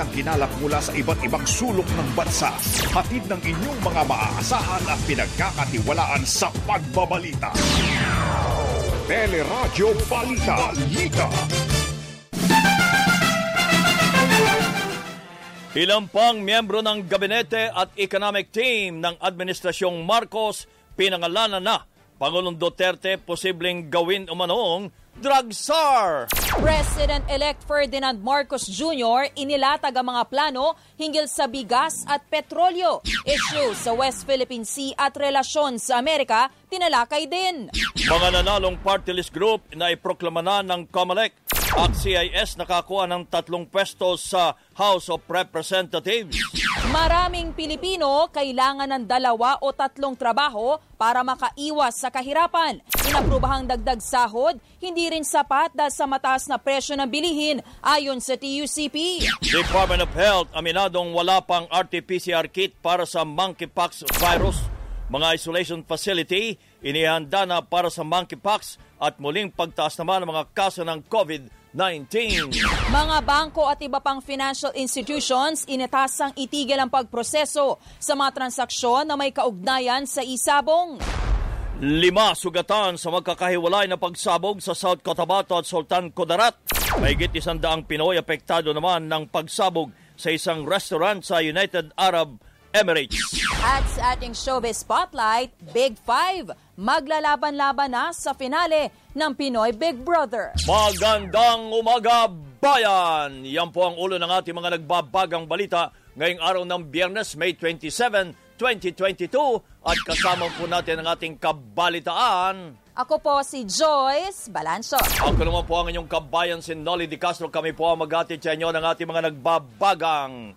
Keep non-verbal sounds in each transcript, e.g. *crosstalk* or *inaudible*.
balitang kinalap mula sa iba't ibang sulok ng bansa. Hatid ng inyong mga maaasahan at pinagkakatiwalaan sa pagbabalita. Teleradyo Balita. Balita. Ilang pang miyembro ng gabinete at economic team ng Administrasyong Marcos pinangalanan na Pangulong Duterte posibleng gawin umanong drug czar. President-elect Ferdinand Marcos Jr. inilatag ang mga plano hinggil sa bigas at petrolyo. Issue sa West Philippine Sea at relasyon sa Amerika, tinalakay din. Mga nanalong party list group na iproklama na ng COMELEC at CIS nakakuha ng tatlong pwesto sa House of Representatives. Maraming Pilipino kailangan ng dalawa o tatlong trabaho para makaiwas sa kahirapan. Inaprubahang dagdag sahod, hindi rin sapat dahil sa mataas na presyo ng bilihin ayon sa TUCP. Department of Health aminadong wala pang RT-PCR kit para sa monkeypox virus. Mga isolation facility inihanda na para sa monkeypox at muling pagtaas naman ng mga kaso ng COVID-19. Mga bangko at iba pang financial institutions initasang itigil ang pagproseso sa mga transaksyon na may kaugnayan sa isabong. Lima sugatan sa magkakahiwalay na pagsabog sa South Cotabato at Sultan Kudarat. Mahigit isandaang Pinoy apektado naman ng pagsabog sa isang restaurant sa United Arab Emirates. At sa ating showbiz spotlight, Big Five, maglalaban-laban na sa finale ng Pinoy Big Brother. Magandang umaga, bayan! Yan po ang ulo ng ating mga nagbabagang balita ngayong araw ng Biyernes, May 27, 2022 at kasama po natin ang ating kabalitaan. Ako po si Joyce Balanso. Ako naman po ang inyong kabayan si Nolly Di Castro. Kami po ang maghatid sa inyo ng ating mga nagbabagang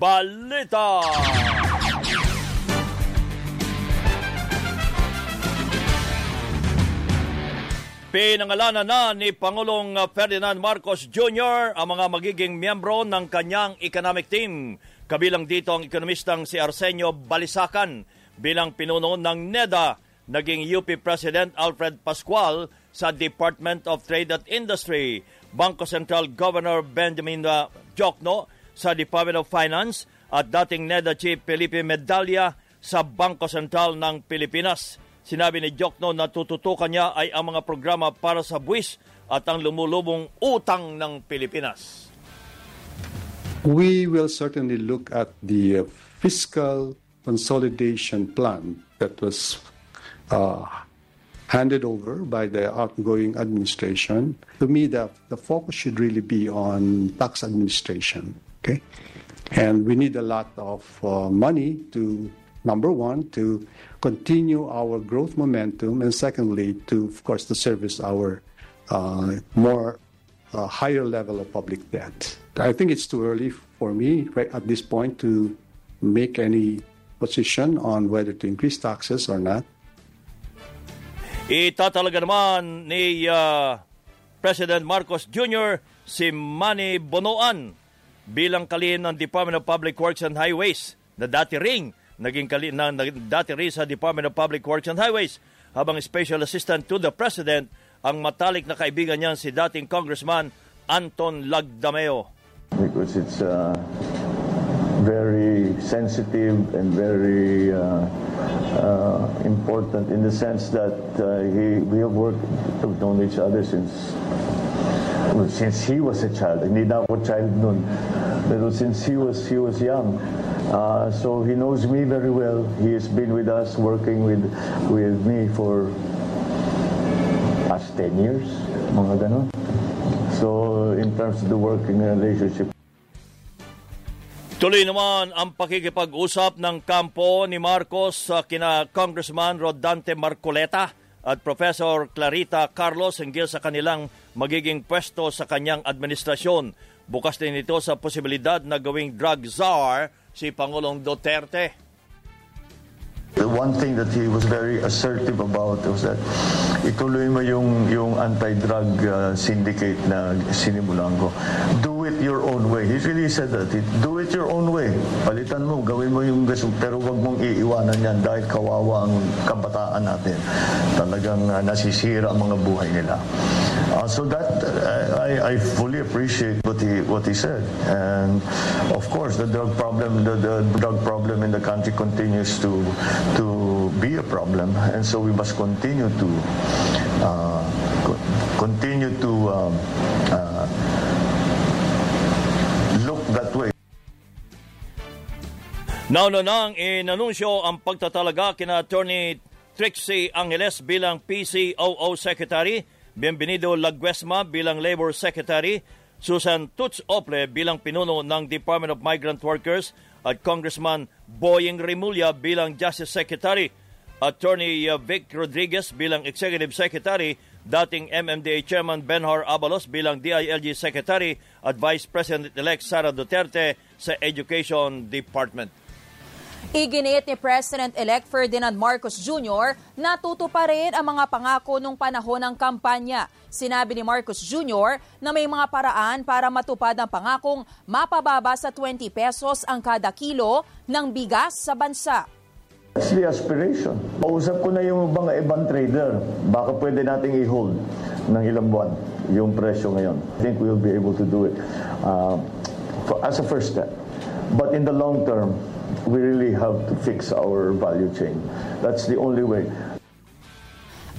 balita. Pinangalanan na ni Pangulong Ferdinand Marcos Jr. ang mga magiging miyembro ng kanyang economic team. Kabilang dito ang ekonomistang si Arsenio Balisacan bilang pinuno ng NEDA, naging UP President Alfred Pascual sa Department of Trade and Industry, Bangko Sentral Governor Benjamin Jokno sa Department of Finance at dating NEDA Chief Felipe Medalla sa Bangko Sentral ng Pilipinas. Sinabi ni Jokno na tututukan niya ay ang mga programa para sa buwis at ang lumulubong utang ng Pilipinas. We will certainly look at the uh, fiscal consolidation plan that was uh, handed over by the outgoing administration. To me, the, the focus should really be on tax administration. Okay, and we need a lot of uh, money to number one to continue our growth momentum, and secondly, to of course to service our uh, more uh, higher level of public debt. I think it's too early for me right at this point to make any position on whether to increase taxes or not. Itatalaga naman ni uh, President Marcos Jr. si Manny Bonoan bilang kalihim ng Department of Public Works and Highways na dati ring naging kali na, na dati rin sa Department of Public Works and Highways habang Special Assistant to the President ang matalik na kaibigan niya si dating Congressman Anton Lagdameo. Because it's uh, very sensitive and very uh, uh, important in the sense that uh, he, we have worked, we've known each other since since he was a child. Hindi na ako child nun. Pero since he was, he was young. Uh, so he knows me very well. He has been with us, working with with me for past 10 years, mga ganon. So in terms of the working relationship, Tuloy naman ang pakikipag-usap ng kampo ni Marcos sa kina Congressman Rodante Marcoleta at Professor Clarita Carlos hinggil sa kanilang magiging pwesto sa kanyang administrasyon. Bukas din ito sa posibilidad na gawing drug czar si Pangulong Duterte. The one thing that he was very assertive about was that ituloy mo yung, yung anti-drug uh, syndicate na sinimulan ko. Do it your own way. He really said that. Do it your own way. Palitan mo, gawin mo yung gusto, pero wag mong iiwanan yan dahil kawawa ang kabataan natin. Talagang uh, nasisira ang mga buhay nila. Uh, so that uh, I, I fully appreciate what he what he said, and of course the drug problem the, the drug problem in the country continues to to be a problem, and so we must continue to uh, continue to um, uh, Nauna nang inanunsyo ang pagtatalaga kina Attorney Trixie Angeles bilang PCOO Secretary, Bienvenido Laguesma bilang Labor Secretary, Susan Tuts Ople bilang pinuno ng Department of Migrant Workers at Congressman Boying Rimulya bilang Justice Secretary, Attorney Vic Rodriguez bilang Executive Secretary, dating MMDA Chairman Benhar Abalos bilang DILG Secretary at Vice President-elect Sara Duterte sa Education Department. Iginit ni President-elect Ferdinand Marcos Jr. na tutuparin ang mga pangako nung panahon ng kampanya. Sinabi ni Marcos Jr. na may mga paraan para matupad ang pangakong mapababa sa 20 pesos ang kada kilo ng bigas sa bansa. That's the aspiration. Pausap ko na yung mga ibang trader. Baka pwede nating i-hold ng ilang buwan yung presyo ngayon. I think we'll be able to do it uh, for, as a first step. But in the long term, we really have to fix our value chain. That's the only way.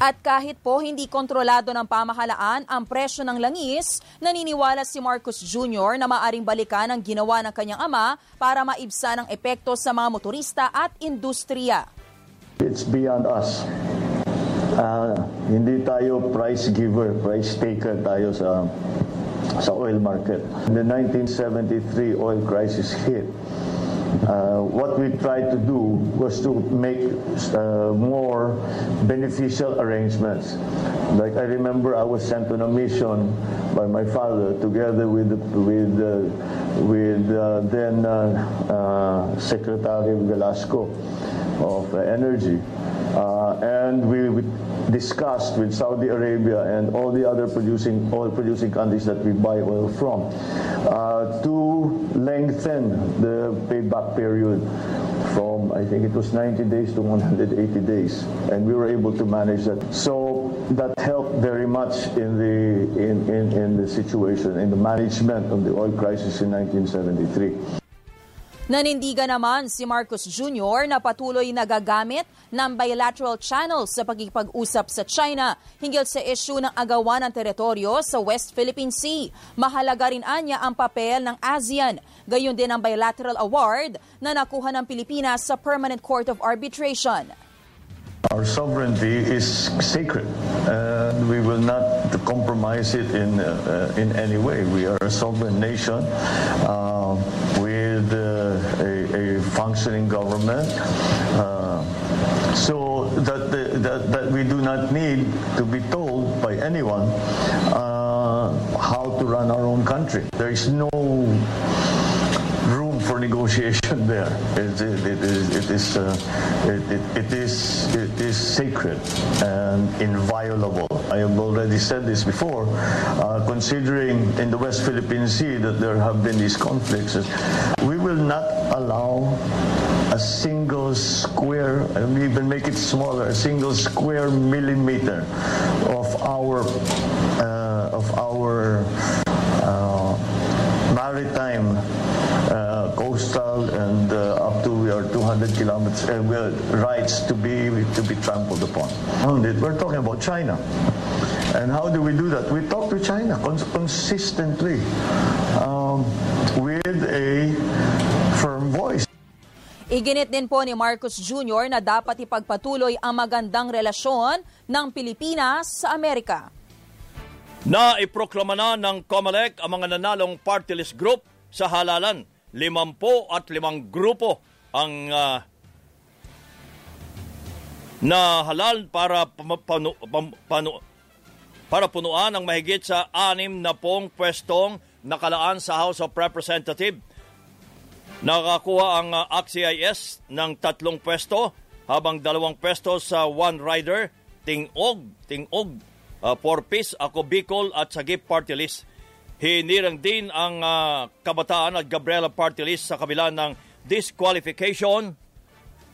At kahit po hindi kontrolado ng pamahalaan ang presyo ng langis, naniniwala si Marcos Jr. na maaring balikan ang ginawa ng kanyang ama para maibsan ang epekto sa mga motorista at industriya. It's beyond us. Ah, hindi tayo price giver, price taker tayo sa sa oil market. The 1973 oil crisis hit. Uh, what we tried to do was to make uh, more beneficial arrangements. Like I remember, I was sent on a mission by my father, together with with uh, with uh, then uh, uh, Secretary Velasco of Energy. Uh, and we we discussed with Saudi Arabia and all the other producing oil producing countries that we buy oil from uh, to lengthen the payback period from I think it was 90 days to 180 days, and we were able to manage that. So that helped very much in the in, in, in the situation in the management of the oil crisis in 1973. Nanindigan naman si Marcos Jr. na patuloy nagagamit ng bilateral channels sa pagkipag-usap sa China hinggil sa isyu ng agawan ng teritoryo sa West Philippine Sea. Mahalaga rin anya ang papel ng ASEAN. Gayon din ang bilateral award na nakuha ng Pilipinas sa Permanent Court of Arbitration. Our sovereignty is sacred, and we will not compromise it in uh, in any way. We are a sovereign nation uh, uh, a, a functioning government, uh, so that, the, that that we do not need to be told by anyone uh, how to run our own country. There is no room for negotiation *laughs* there. It, it, it is, it is, uh, it, it, is, it is sacred and inviolable. I have already said this before. Uh, considering in the West Philippine Sea that there have been these conflicts, we not allow a single square, and we even make it smaller, a single square millimeter of our uh, of our uh, maritime uh, coastal and uh, up to our 200 kilometers uh, rights to be to be trampled upon. We're talking about China. And how do we do that? We talk to China cons- consistently um, with a voice. Iginit din po ni Marcos Jr. na dapat ipagpatuloy ang magandang relasyon ng Pilipinas sa Amerika. Na iproklama na ng COMELEC ang mga nanalong party list group sa halalan. Limampo at limang grupo ang ah, na halal para panu- panu- para punuan ang mahigit sa anim na pong pwestong nakalaan sa House of Representatives. Nakakuha ang uh, ACT-CIS ng tatlong pwesto habang dalawang pwesto sa One Rider, Ting-Og, Ting-Og, uh, Porpis, Ako Bicol at Sagip Party List. Hinirang din ang uh, Kabataan at Gabriela Party List sa kabila ng disqualification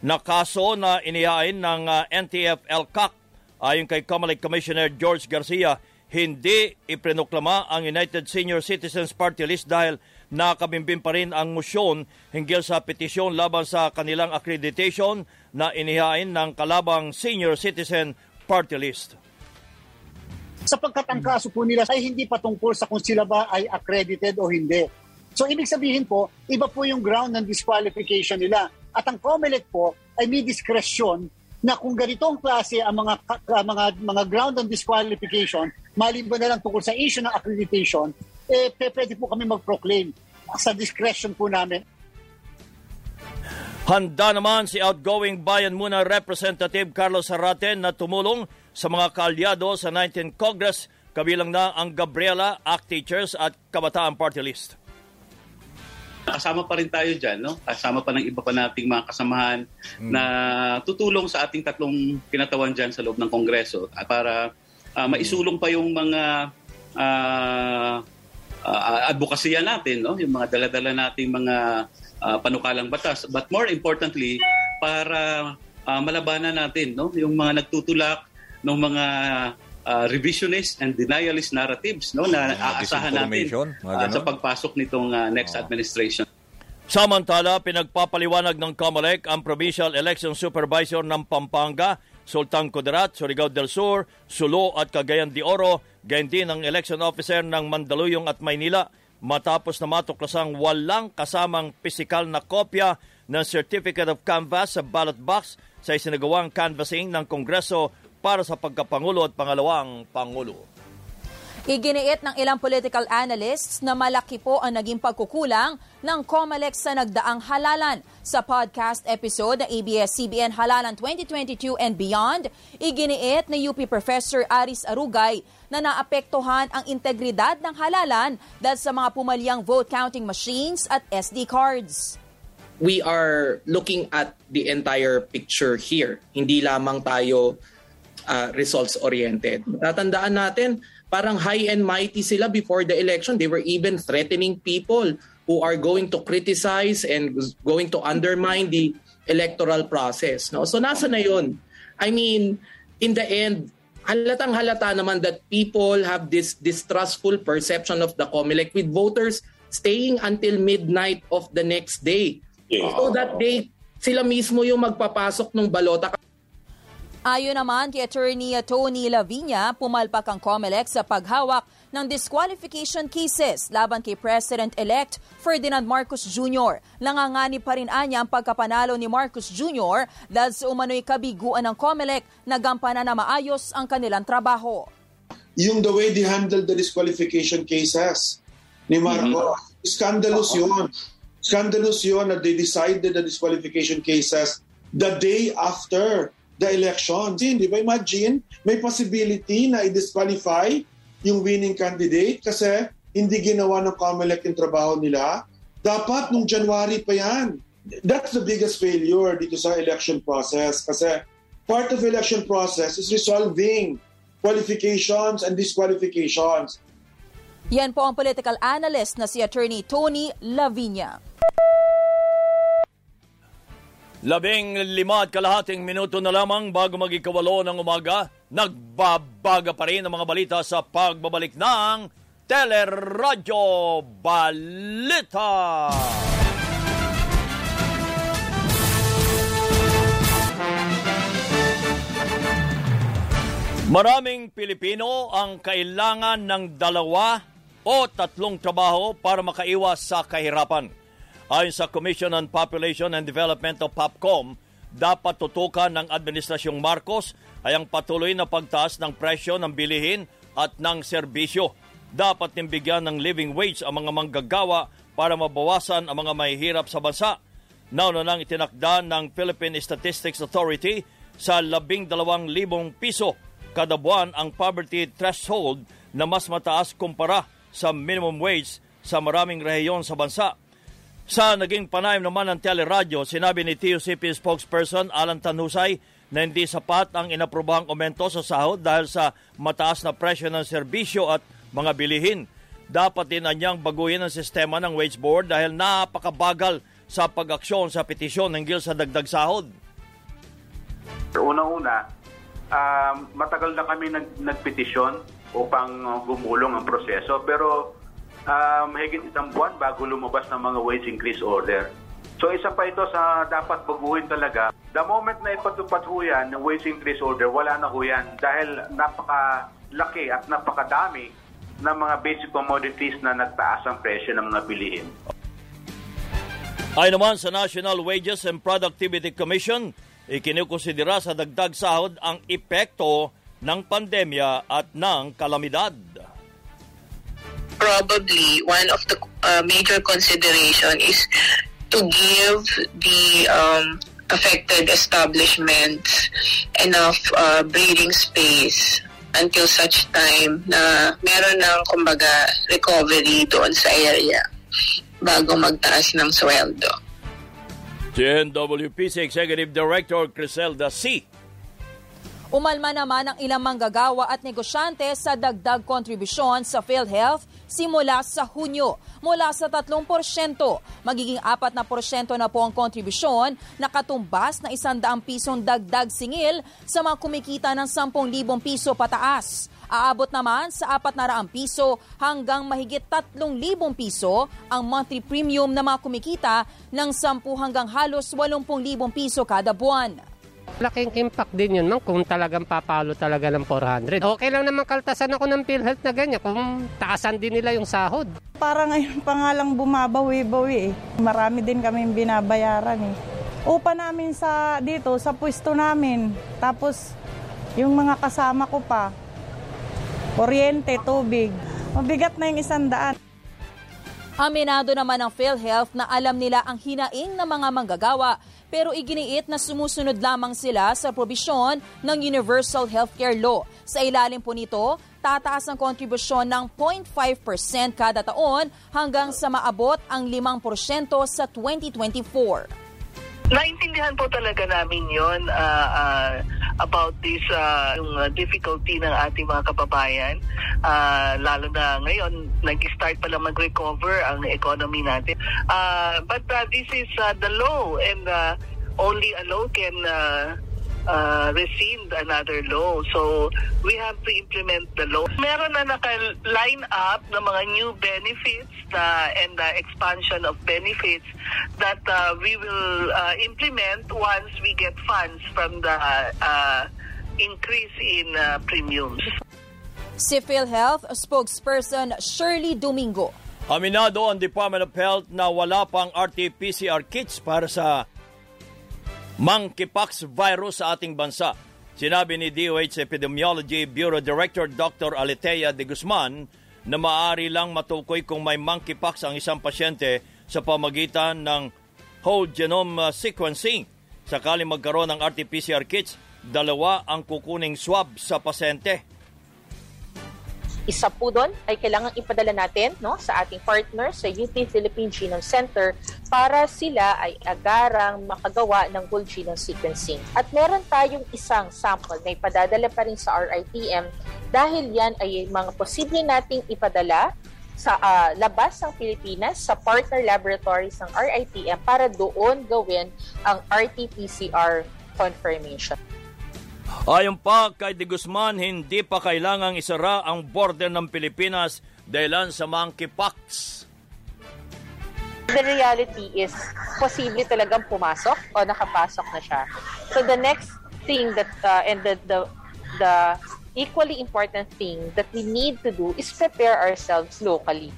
na kaso na inihain ng uh, NTF-LCAC. Ayon kay Comelec Commissioner George Garcia, hindi iprenoklama ang United Senior Citizens Party List dahil nakabimbim pa rin ang musyon hinggil sa petisyon laban sa kanilang accreditation na inihain ng kalabang Senior Citizen Party List. Sapagkat ang kaso po nila ay hindi patungkol sa kung sila ba ay accredited o hindi. So ibig sabihin po, iba po yung ground ng disqualification nila. At ang COMELEC po ay may diskresyon na kung ganitong klase ang mga mga mga ground ng disqualification, maliban na lang tungkol sa issue ng accreditation, eh pwede po kami mag-proclaim sa discretion po namin. Handa naman si outgoing Bayan Muna Representative Carlos Haraten na tumulong sa mga kaalyado sa 19th Congress, kabilang na ang Gabriela, ACT Teachers at Kabataan Party List. Kasama pa rin tayo dyan, no? kasama pa ng iba pa nating mga kasamahan hmm. na tutulong sa ating tatlong kinatawan dyan sa loob ng Kongreso para uh, maisulong pa yung mga uh, uh, advokasya natin, no? yung mga daladala nating mga uh, panukalang batas. But more importantly, para uh, malabanan natin no? yung mga nagtutulak ng mga uh, revisionist and denialist narratives no na aasahan natin uh, sa pagpasok nitong uh, next oh. administration. Samantala, pinagpapaliwanag ng COMELEC ang Provincial Election Supervisor ng Pampanga, Sultan Kudarat, Surigao del Sur, Sulu at Cagayan de Oro, gayon din ang election officer ng Mandaluyong at Maynila matapos na matuklasang walang kasamang pisikal na kopya ng Certificate of Canvass sa ballot box sa isinagawang canvassing ng Kongreso para sa pagkapangulo at pangalawang pangulo. Iginiit ng ilang political analysts na malaki po ang naging pagkukulang ng COMELEC sa nagdaang halalan. Sa podcast episode ng ABS-CBN Halalan 2022 and Beyond, iginiit na UP Professor Aris Arugay na naapektuhan ang integridad ng halalan dahil sa mga pumalyang vote counting machines at SD cards we are looking at the entire picture here. Hindi lamang tayo uh, results-oriented. Tatandaan natin, parang high and mighty sila before the election. They were even threatening people who are going to criticize and going to undermine the electoral process. No? So nasa na yun? I mean, in the end, halatang halata naman that people have this distrustful perception of the COMELEC with voters staying until midnight of the next day. Yeah. So that day, sila mismo yung magpapasok ng balota Ayon naman kay Attorney Tony Lavinia, pumalpak ang COMELEC sa paghawak ng disqualification cases laban kay President-elect Ferdinand Marcos Jr. Langangani pa rin anya ang pagkapanalo ni Marcos Jr. dahil sa umano'y kabiguan ng COMELEC na gampanan na maayos ang kanilang trabaho. Yung the way they handled the disqualification cases ni Marcos, mm-hmm. scandalous yun. Scandalous yun that they decided the disqualification cases the day after the election. Di ba imagine, may possibility na i-disqualify yung winning candidate kasi hindi ginawa ng COMELEC yung trabaho nila. Dapat nung January pa yan. That's the biggest failure dito sa election process kasi part of election process is resolving qualifications and disqualifications. Yan po ang political analyst na si Attorney Tony Lavinia. Labing lima at kalahating minuto na lamang bago magikawalo ng umaga, nagbabaga pa rin ang mga balita sa pagbabalik ng Teleradyo Balita. Maraming Pilipino ang kailangan ng dalawa o tatlong trabaho para makaiwas sa kahirapan. Ayon sa Commission on Population and Development of POPCOM, dapat tutukan ng Administrasyong Marcos ay ang patuloy na pagtaas ng presyo ng bilihin at ng serbisyo. Dapat nimbigyan ng living wage ang mga manggagawa para mabawasan ang mga mahihirap sa bansa. Nauna nang itinakda ng Philippine Statistics Authority sa 12,000 piso kada buwan ang poverty threshold na mas mataas kumpara sa minimum wage sa maraming rehiyon sa bansa. Sa naging panayam naman ng teleradyo, sinabi ni TUCP spokesperson Alan Tanusay na hindi sapat ang inaprobahang aumento sa sahod dahil sa mataas na presyo ng serbisyo at mga bilihin. Dapat din anyang baguhin ang sistema ng wage board dahil napakabagal sa pag-aksyon sa petisyon hinggil sa dagdag sahod. Unang-una, uh, matagal na kami nag nagpetisyon upang uh, gumulong ang proseso. Pero uh, mahigit isang buwan bago lumabas ng mga wage increase order. So isa pa ito sa dapat baguhin talaga. The moment na ipatupad ho yan ng wage increase order, wala na ho yan dahil napakalaki at napakadami ng mga basic commodities na nagtaas ang presyo ng mga bilihin. Ayon naman sa National Wages and Productivity Commission, ikinukonsidera sa dagdag sahod ang epekto ng pandemya at ng kalamidad. Probably one of the uh, major consideration is to give the um, affected establishments enough uh, breathing space until such time na meron ng kumbaga recovery doon sa area bago magtaas ng sweldo. CNWPC Executive Director Criselda C. Umalma naman ang ilang manggagawa at negosyante sa dagdag kontribusyon sa PhilHealth simula sa Hunyo. Mula sa 3%, magiging 4 na porsyento na po ang kontribusyon na katumbas na 100 pisong dagdag singil sa mga kumikita ng 10,000 piso pataas. Aabot naman sa 400 piso hanggang mahigit 3,000 piso ang monthly premium na mga kumikita ng 10 hanggang halos 80,000 piso kada buwan. Laking impact din yun, ma'am, kung talagang papalo talaga ng 400. Okay lang naman kaltasan ako ng PhilHealth na ganyan, kung taasan din nila yung sahod. Para ngayon pa nga lang bumabawi-bawi eh. Marami din kami binabayaran eh. Upa namin sa dito, sa pwesto namin. Tapos, yung mga kasama ko pa, kuryente, tubig. Mabigat na yung isang daan. Aminado naman ng PhilHealth na alam nila ang hinaing ng mga manggagawa pero iginiit na sumusunod lamang sila sa probisyon ng Universal Healthcare Law. Sa ilalim po nito, tataas ang kontribusyon ng 0.5% kada taon hanggang sa maabot ang 5% sa 2024. Naintindihan po talaga namin yon uh, uh, about this uh, yung difficulty ng ating mga kababayan. Uh, lalo na ngayon, nag-start pa lang mag-recover ang economy natin. Uh, but uh, this is uh, the law and uh, only a law can uh, uh, rescind another law. So, we have to implement the law. Meron na naka-line up ng mga new benefits na, and the expansion of benefits that uh, we will uh, implement once we get funds from the uh, increase in uh, premiums. Si PhilHealth spokesperson Shirley Domingo. Aminado ang Department of Health na wala pang RT-PCR kits para sa monkeypox virus sa ating bansa. Sinabi ni DOH Epidemiology Bureau Director Dr. Aletea de Guzman na maaari lang matukoy kung may monkeypox ang isang pasyente sa pamagitan ng whole genome sequencing. Sakali magkaroon ng RT-PCR kits, dalawa ang kukuning swab sa pasyente. Isa po doon ay kailangan ipadala natin no, sa ating partner sa UT Philippine Genome Center para sila ay agarang makagawa ng whole genome sequencing. At meron tayong isang sample na ipadadala pa rin sa RITM dahil yan ay mga posible nating ipadala sa uh, labas ng Pilipinas sa partner laboratories ng RITM para doon gawin ang RT-PCR confirmation. Ayon pa kay De Guzman, hindi pa kailangang isara ang border ng Pilipinas dahilan sa monkeypox. The reality is, posible talagang pumasok o nakapasok na siya. So the next thing that, uh, and the, the, the equally important thing that we need to do is prepare ourselves locally.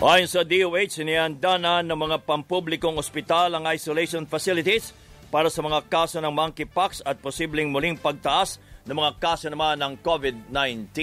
Ayon sa DOH, sinihanda na ng mga pampublikong ospital ang isolation facilities para sa mga kaso ng monkeypox at posibleng muling pagtaas ng mga kaso naman ng COVID-19.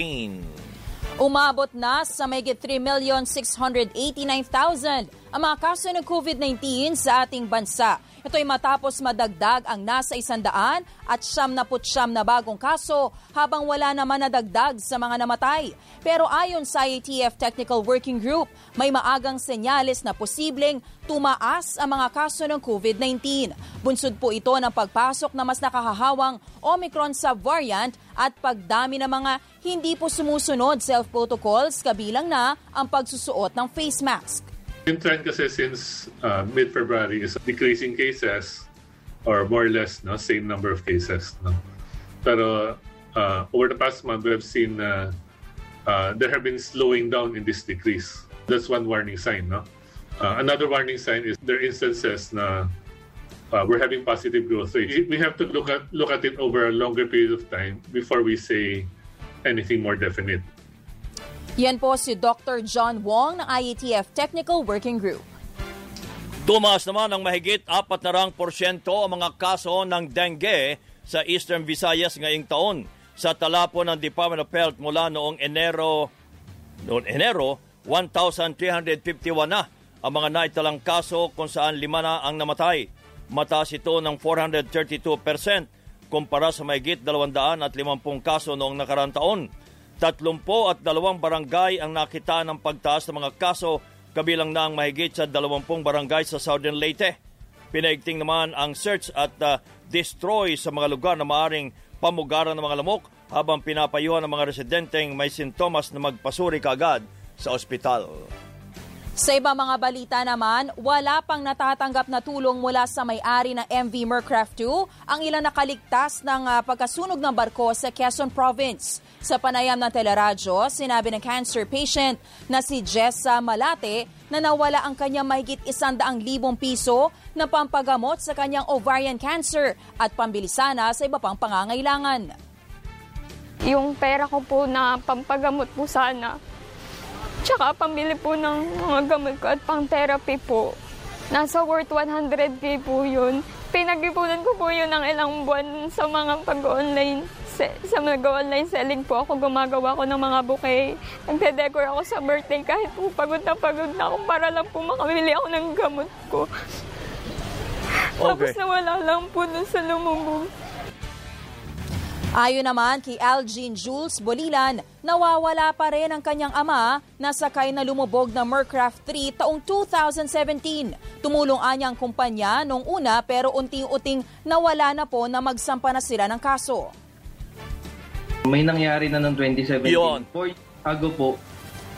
Umabot na sa may 3,689,000 ang mga kaso ng COVID-19 sa ating bansa. Ito ay matapos madagdag ang nasa isandaan at siyam na putsyam na bagong kaso habang wala naman nadagdag sa mga namatay. Pero ayon sa IATF Technical Working Group, may maagang senyales na posibleng tumaas ang mga kaso ng COVID-19. Bunsod po ito ng pagpasok na mas nakahahawang Omicron subvariant at pagdami ng mga hindi po sumusunod self-protocols kabilang na ang pagsusuot ng face mask. Yung trend kasi since uh, mid-February is decreasing cases or more or less no same number of cases no. Pero uh, over the past month, we have seen uh, uh, there have been slowing down in this decrease. That's one warning sign. No? Uh, another warning sign is there are instances na uh, we're having positive growth. We have to look at look at it over a longer period of time before we say anything more definite. Yan po si Dr. John Wong ng IATF Technical Working Group. Tumaas naman ng mahigit 4 na rang porsyento ang mga kaso ng dengue sa Eastern Visayas ngayong taon. Sa talapo ng Department of Health mula noong Enero, noong Enero 1,351 na ang mga naitalang kaso kung saan lima na ang namatay. Mataas ito ng 432% kumpara sa mahigit 250 kaso noong nakarang taon. 30 at dalawang barangay ang nakita ng pagtaas ng mga kaso kabilang na ang mahigit sa 20 barangay sa Southern Leyte. Pinaigting naman ang search at uh, destroy sa mga lugar na maaring pamugaran ng mga lamok habang pinapayuhan ng mga residenteng may sintomas na magpasuri kaagad sa ospital. Sa ibang mga balita naman, wala pang natatanggap na tulong mula sa may-ari ng MV Mercraft 2 ang ilang nakaligtas ng uh, pagkasunog ng barko sa Quezon Province. Sa panayam ng teleradyo, sinabi ng cancer patient na si Jessa Malate na nawala ang kanyang mahigit isandaang libong piso na pampagamot sa kanyang ovarian cancer at pambili sana sa iba pang pangangailangan. Yung pera ko po na pampagamot po sana Tsaka pambili po ng mga gamot ko at pang therapy po. Nasa worth 100k po yun. Pinag-ipunan ko po yun ng ilang buwan sa mga pag-online sa mag-online selling po ako, gumagawa ko ng mga bouquet. Nagde-decor ako sa birthday kahit po pagod na pagod na ako para lang po makabili ako ng gamot ko. Okay. Tapos nawala lang po dun sa lumubog. Ayon naman kay Algene Jules Bolilan, nawawala pa rin ang kanyang ama na sakay na lumubog na Mercraft 3 taong 2017. Tumulong anya ang kumpanya noong una pero unti-uting nawala na po na magsampa na sila ng kaso. May nangyari na noong 2017. Yun. Four ago po,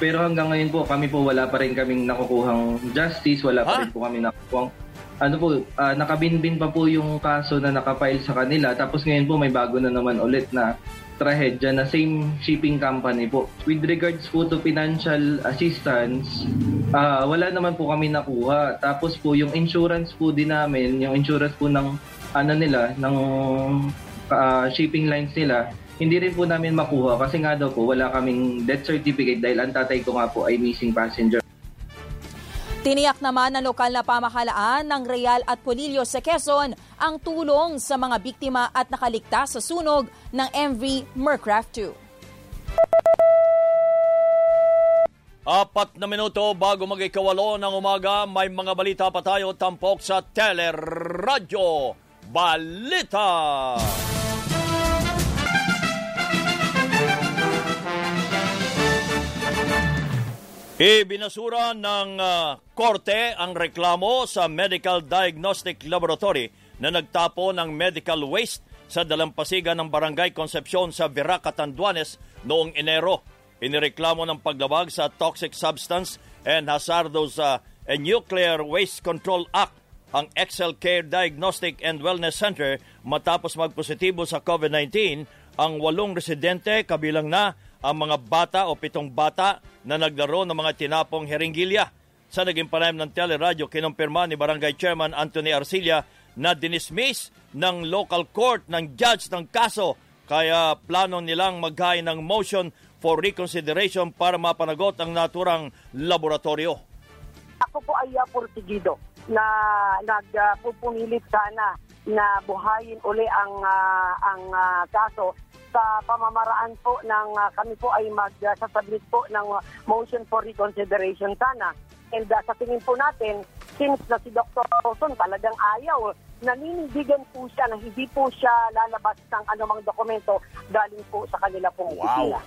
pero hanggang ngayon po kami po wala pa rin kaming nakukuhang justice, wala pa rin po kami nakukuhang ano po, uh, nakabinbin pa po yung kaso na nakapile sa kanila. Tapos ngayon po may bago na naman ulit na trahedya na same shipping company po. With regards po to financial assistance, uh, wala naman po kami nakuha. Tapos po yung insurance po din namin, yung insurance po ng ano nila, ng uh, shipping lines nila, hindi rin po namin makuha kasi nga daw po wala kaming death certificate dahil ang tatay ko nga po ay missing passenger. Tiniyak naman ng lokal na pamahalaan ng Real at Polillo sa Quezon ang tulong sa mga biktima at nakaligtas sa sunog ng MV Mercraft 2. Apat na minuto bago mag-ikawalo ng umaga, may mga balita pa tayo tampok sa Teleradyo Balita! Balita! Ibinasura ng uh, korte ang reklamo sa Medical Diagnostic Laboratory na nagtapo ng medical waste sa dalampasigan ng Barangay Concepcion sa Viraca, Tanduanes noong Enero. Inireklamo ng paglabag sa Toxic Substance and Hazardous uh, and Nuclear Waste Control Act ang Excel Care Diagnostic and Wellness Center matapos magpositibo sa COVID-19 ang walong residente kabilang na ang mga bata o pitong bata na naglaro ng mga tinapong heringilya. Sa naging panayam ng teleradyo, kinumpirma ni Barangay Chairman Anthony Arcilla na dinismiss ng local court ng judge ng kaso kaya plano nilang maghain ng motion for reconsideration para mapanagot ang naturang laboratorio. Ako po ay uh, na nagpupumilit uh, sana na buhayin uli ang uh, ang uh, kaso sa pamamaraan po ng uh, kami po ay magsasubmit uh, po ng motion for reconsideration sana. And uh, sa tingin po natin, since na si Dr. Roson talagang ayaw, naninindigan po siya na hindi po siya lalabas ng anumang dokumento galing po sa kanila pong wow.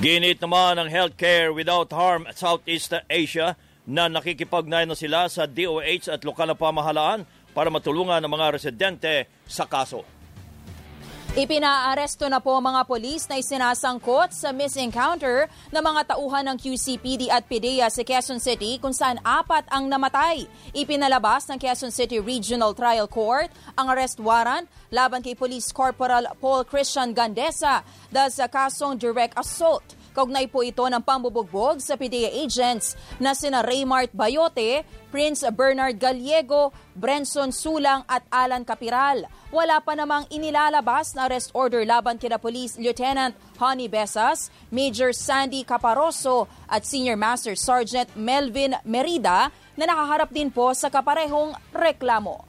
Ginit naman ng Healthcare Without Harm at Southeast Asia na nakikipagnayan na sila sa DOH at lokal na pamahalaan para matulungan ang mga residente sa kaso. Ipinaaresto na po mga polis na isinasangkot sa misencounter ng mga tauhan ng QCPD at PDEA sa Quezon City kung saan apat ang namatay. Ipinalabas ng Quezon City Regional Trial Court ang arrest warrant laban kay Police Corporal Paul Christian Gandesa dahil sa kasong direct assault. Kaugnay po ito ng pambubugbog sa PDEA agents na sina Raymart Bayote, Prince Bernard Gallego, Brenson Sulang at Alan Capiral. Wala pa namang inilalabas na arrest order laban kina Police Lieutenant Honey Besas, Major Sandy Caparoso at Senior Master Sergeant Melvin Merida na nakaharap din po sa kaparehong reklamo.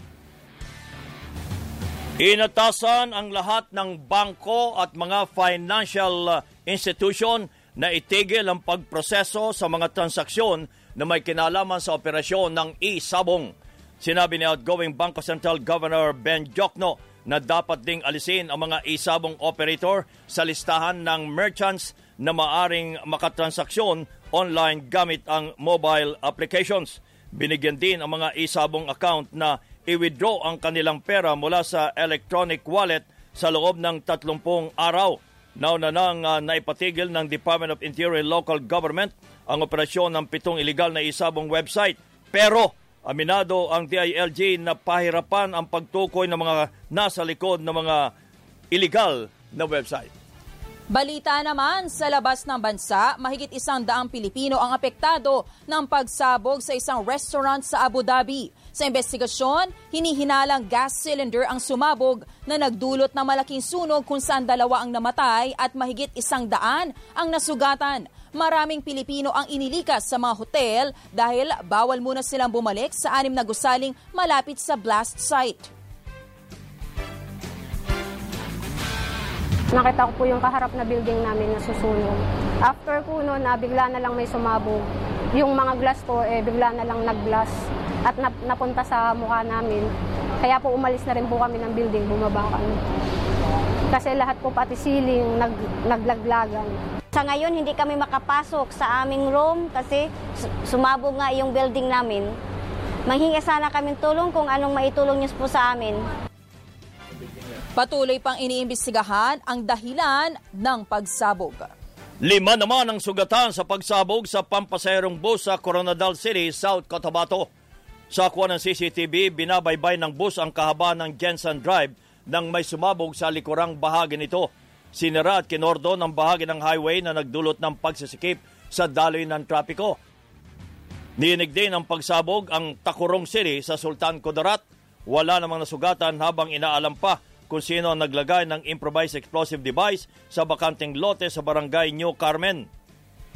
Inatasan ang lahat ng bangko at mga financial institution na itigil ang pagproseso sa mga transaksyon na may kinalaman sa operasyon ng e-sabong. Sinabi ni outgoing Bangko Central Governor Ben Jokno na dapat ding alisin ang mga e-sabong operator sa listahan ng merchants na maaring makatransaksyon online gamit ang mobile applications. Binigyan din ang mga e-sabong account na i-withdraw ang kanilang pera mula sa electronic wallet sa loob ng 30 araw. Nauna nang uh, naipatigil ng Department of Interior and Local Government ang operasyon ng pitong illegal na isabong website. Pero aminado ang DILG na pahirapan ang pagtukoy ng mga nasa likod ng mga illegal na website. Balita naman, sa labas ng bansa, mahigit isang daang Pilipino ang apektado ng pagsabog sa isang restaurant sa Abu Dhabi. Sa investigasyon, hinihinalang gas cylinder ang sumabog na nagdulot ng malaking sunog kung saan dalawa ang namatay at mahigit isang daan ang nasugatan. Maraming Pilipino ang inilikas sa mga hotel dahil bawal muna silang bumalik sa anim na gusaling malapit sa blast site. Nakita ko po yung kaharap na building namin na susunog. After ko noon, na bigla na lang may sumabog. Yung mga glass ko, eh, bigla na lang nag-glass at nap- napunta sa mukha namin. Kaya po umalis na rin po kami ng building, bumaba kami. Kasi lahat po pati ceiling, nag, naglaglagan. Sa ngayon, hindi kami makapasok sa aming room kasi sumabog nga yung building namin. Manghingi sana kami tulong kung anong maitulong niyo po sa amin. Patuloy pang iniimbestigahan ang dahilan ng pagsabog. Lima naman ang sugatan sa pagsabog sa pampasayrong bus sa Coronadal City, South Cotabato. Sa kuha ng CCTV, binabaybay ng bus ang kahaba ng Jensen Drive nang may sumabog sa likurang bahagi nito. Sinira at kinordo ng bahagi ng highway na nagdulot ng pagsisikip sa daloy ng trapiko. Niinig din ang pagsabog ang Takurong City sa Sultan Kudarat. Wala namang nasugatan habang inaalam pa kung sino ang naglagay ng improvised explosive device sa bakanting lote sa barangay New Carmen.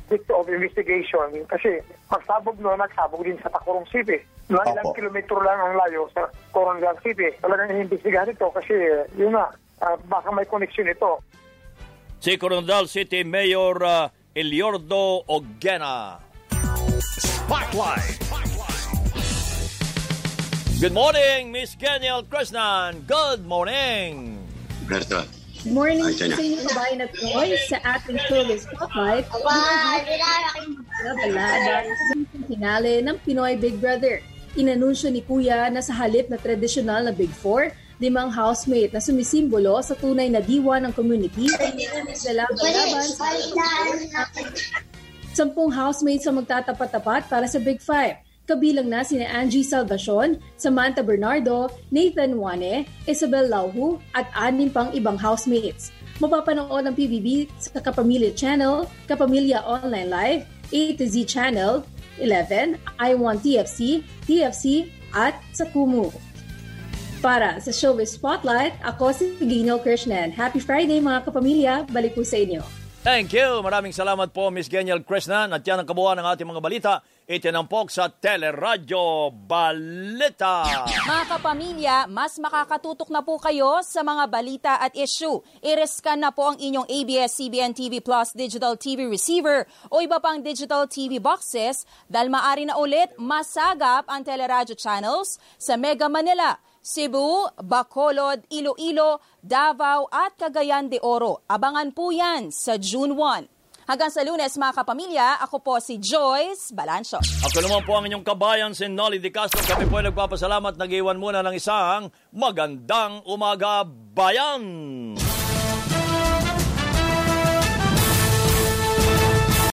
Dito of investigation kasi pagsabog no, nagsabog din sa Tacorong City. Na ilang kilometro lang ang layo sa Coronadal City. Talagang inimbestigahan ito kasi yun na, uh, baka may connection ito. Si Coronadal City Mayor uh, Eliordo Ogena. Spotlight. Good morning, Miss Geniel Krishnan. Good morning. Berto. Good morning sa inyo kabayan at Troy sa ating showbiz spotlight. Balada sa finale ng Pinoy Big Brother. Inanunsyo ni Kuya na sa halip na tradisyonal na Big Four, limang housemate na sumisimbolo sa tunay na diwa ng community lalaban sa Sampung housemates ang magtatapat-tapat para sa Big Five. Kabilang na sina Angie Salvacion, Samantha Bernardo, Nathan Wane, Isabel Lauhu at anim pang ibang housemates. Mapapanood ang PBB sa Kapamilya Channel, Kapamilya Online Live, A to Z Channel, 11, I1 TFC, TFC at sa Kumu. Para sa Showbiz Spotlight, ako si Gino Krishnan. Happy Friday mga kapamilya, balik po sa inyo. Thank you. Maraming salamat po, Miss Geniel Krishnan. At yan ang kabuuan ng ating mga balita. Itinampok sa Teleradyo Balita. Mga kapamilya, mas makakatutok na po kayo sa mga balita at issue. I-rescan na po ang inyong ABS-CBN TV Plus Digital TV Receiver o iba pang digital TV boxes dahil maaari na ulit masagap ang Teleradyo channels sa Mega Manila, Cebu, Bacolod, Iloilo, Davao at Cagayan de Oro. Abangan po yan sa June 1. Hanggang sa lunes mga kapamilya, ako po si Joyce Balancho. Ako naman po ang inyong kabayan, si Nolly Di Castro. Kami po ay nagpapasalamat. Nag-iwan muna ng isang magandang umaga bayan!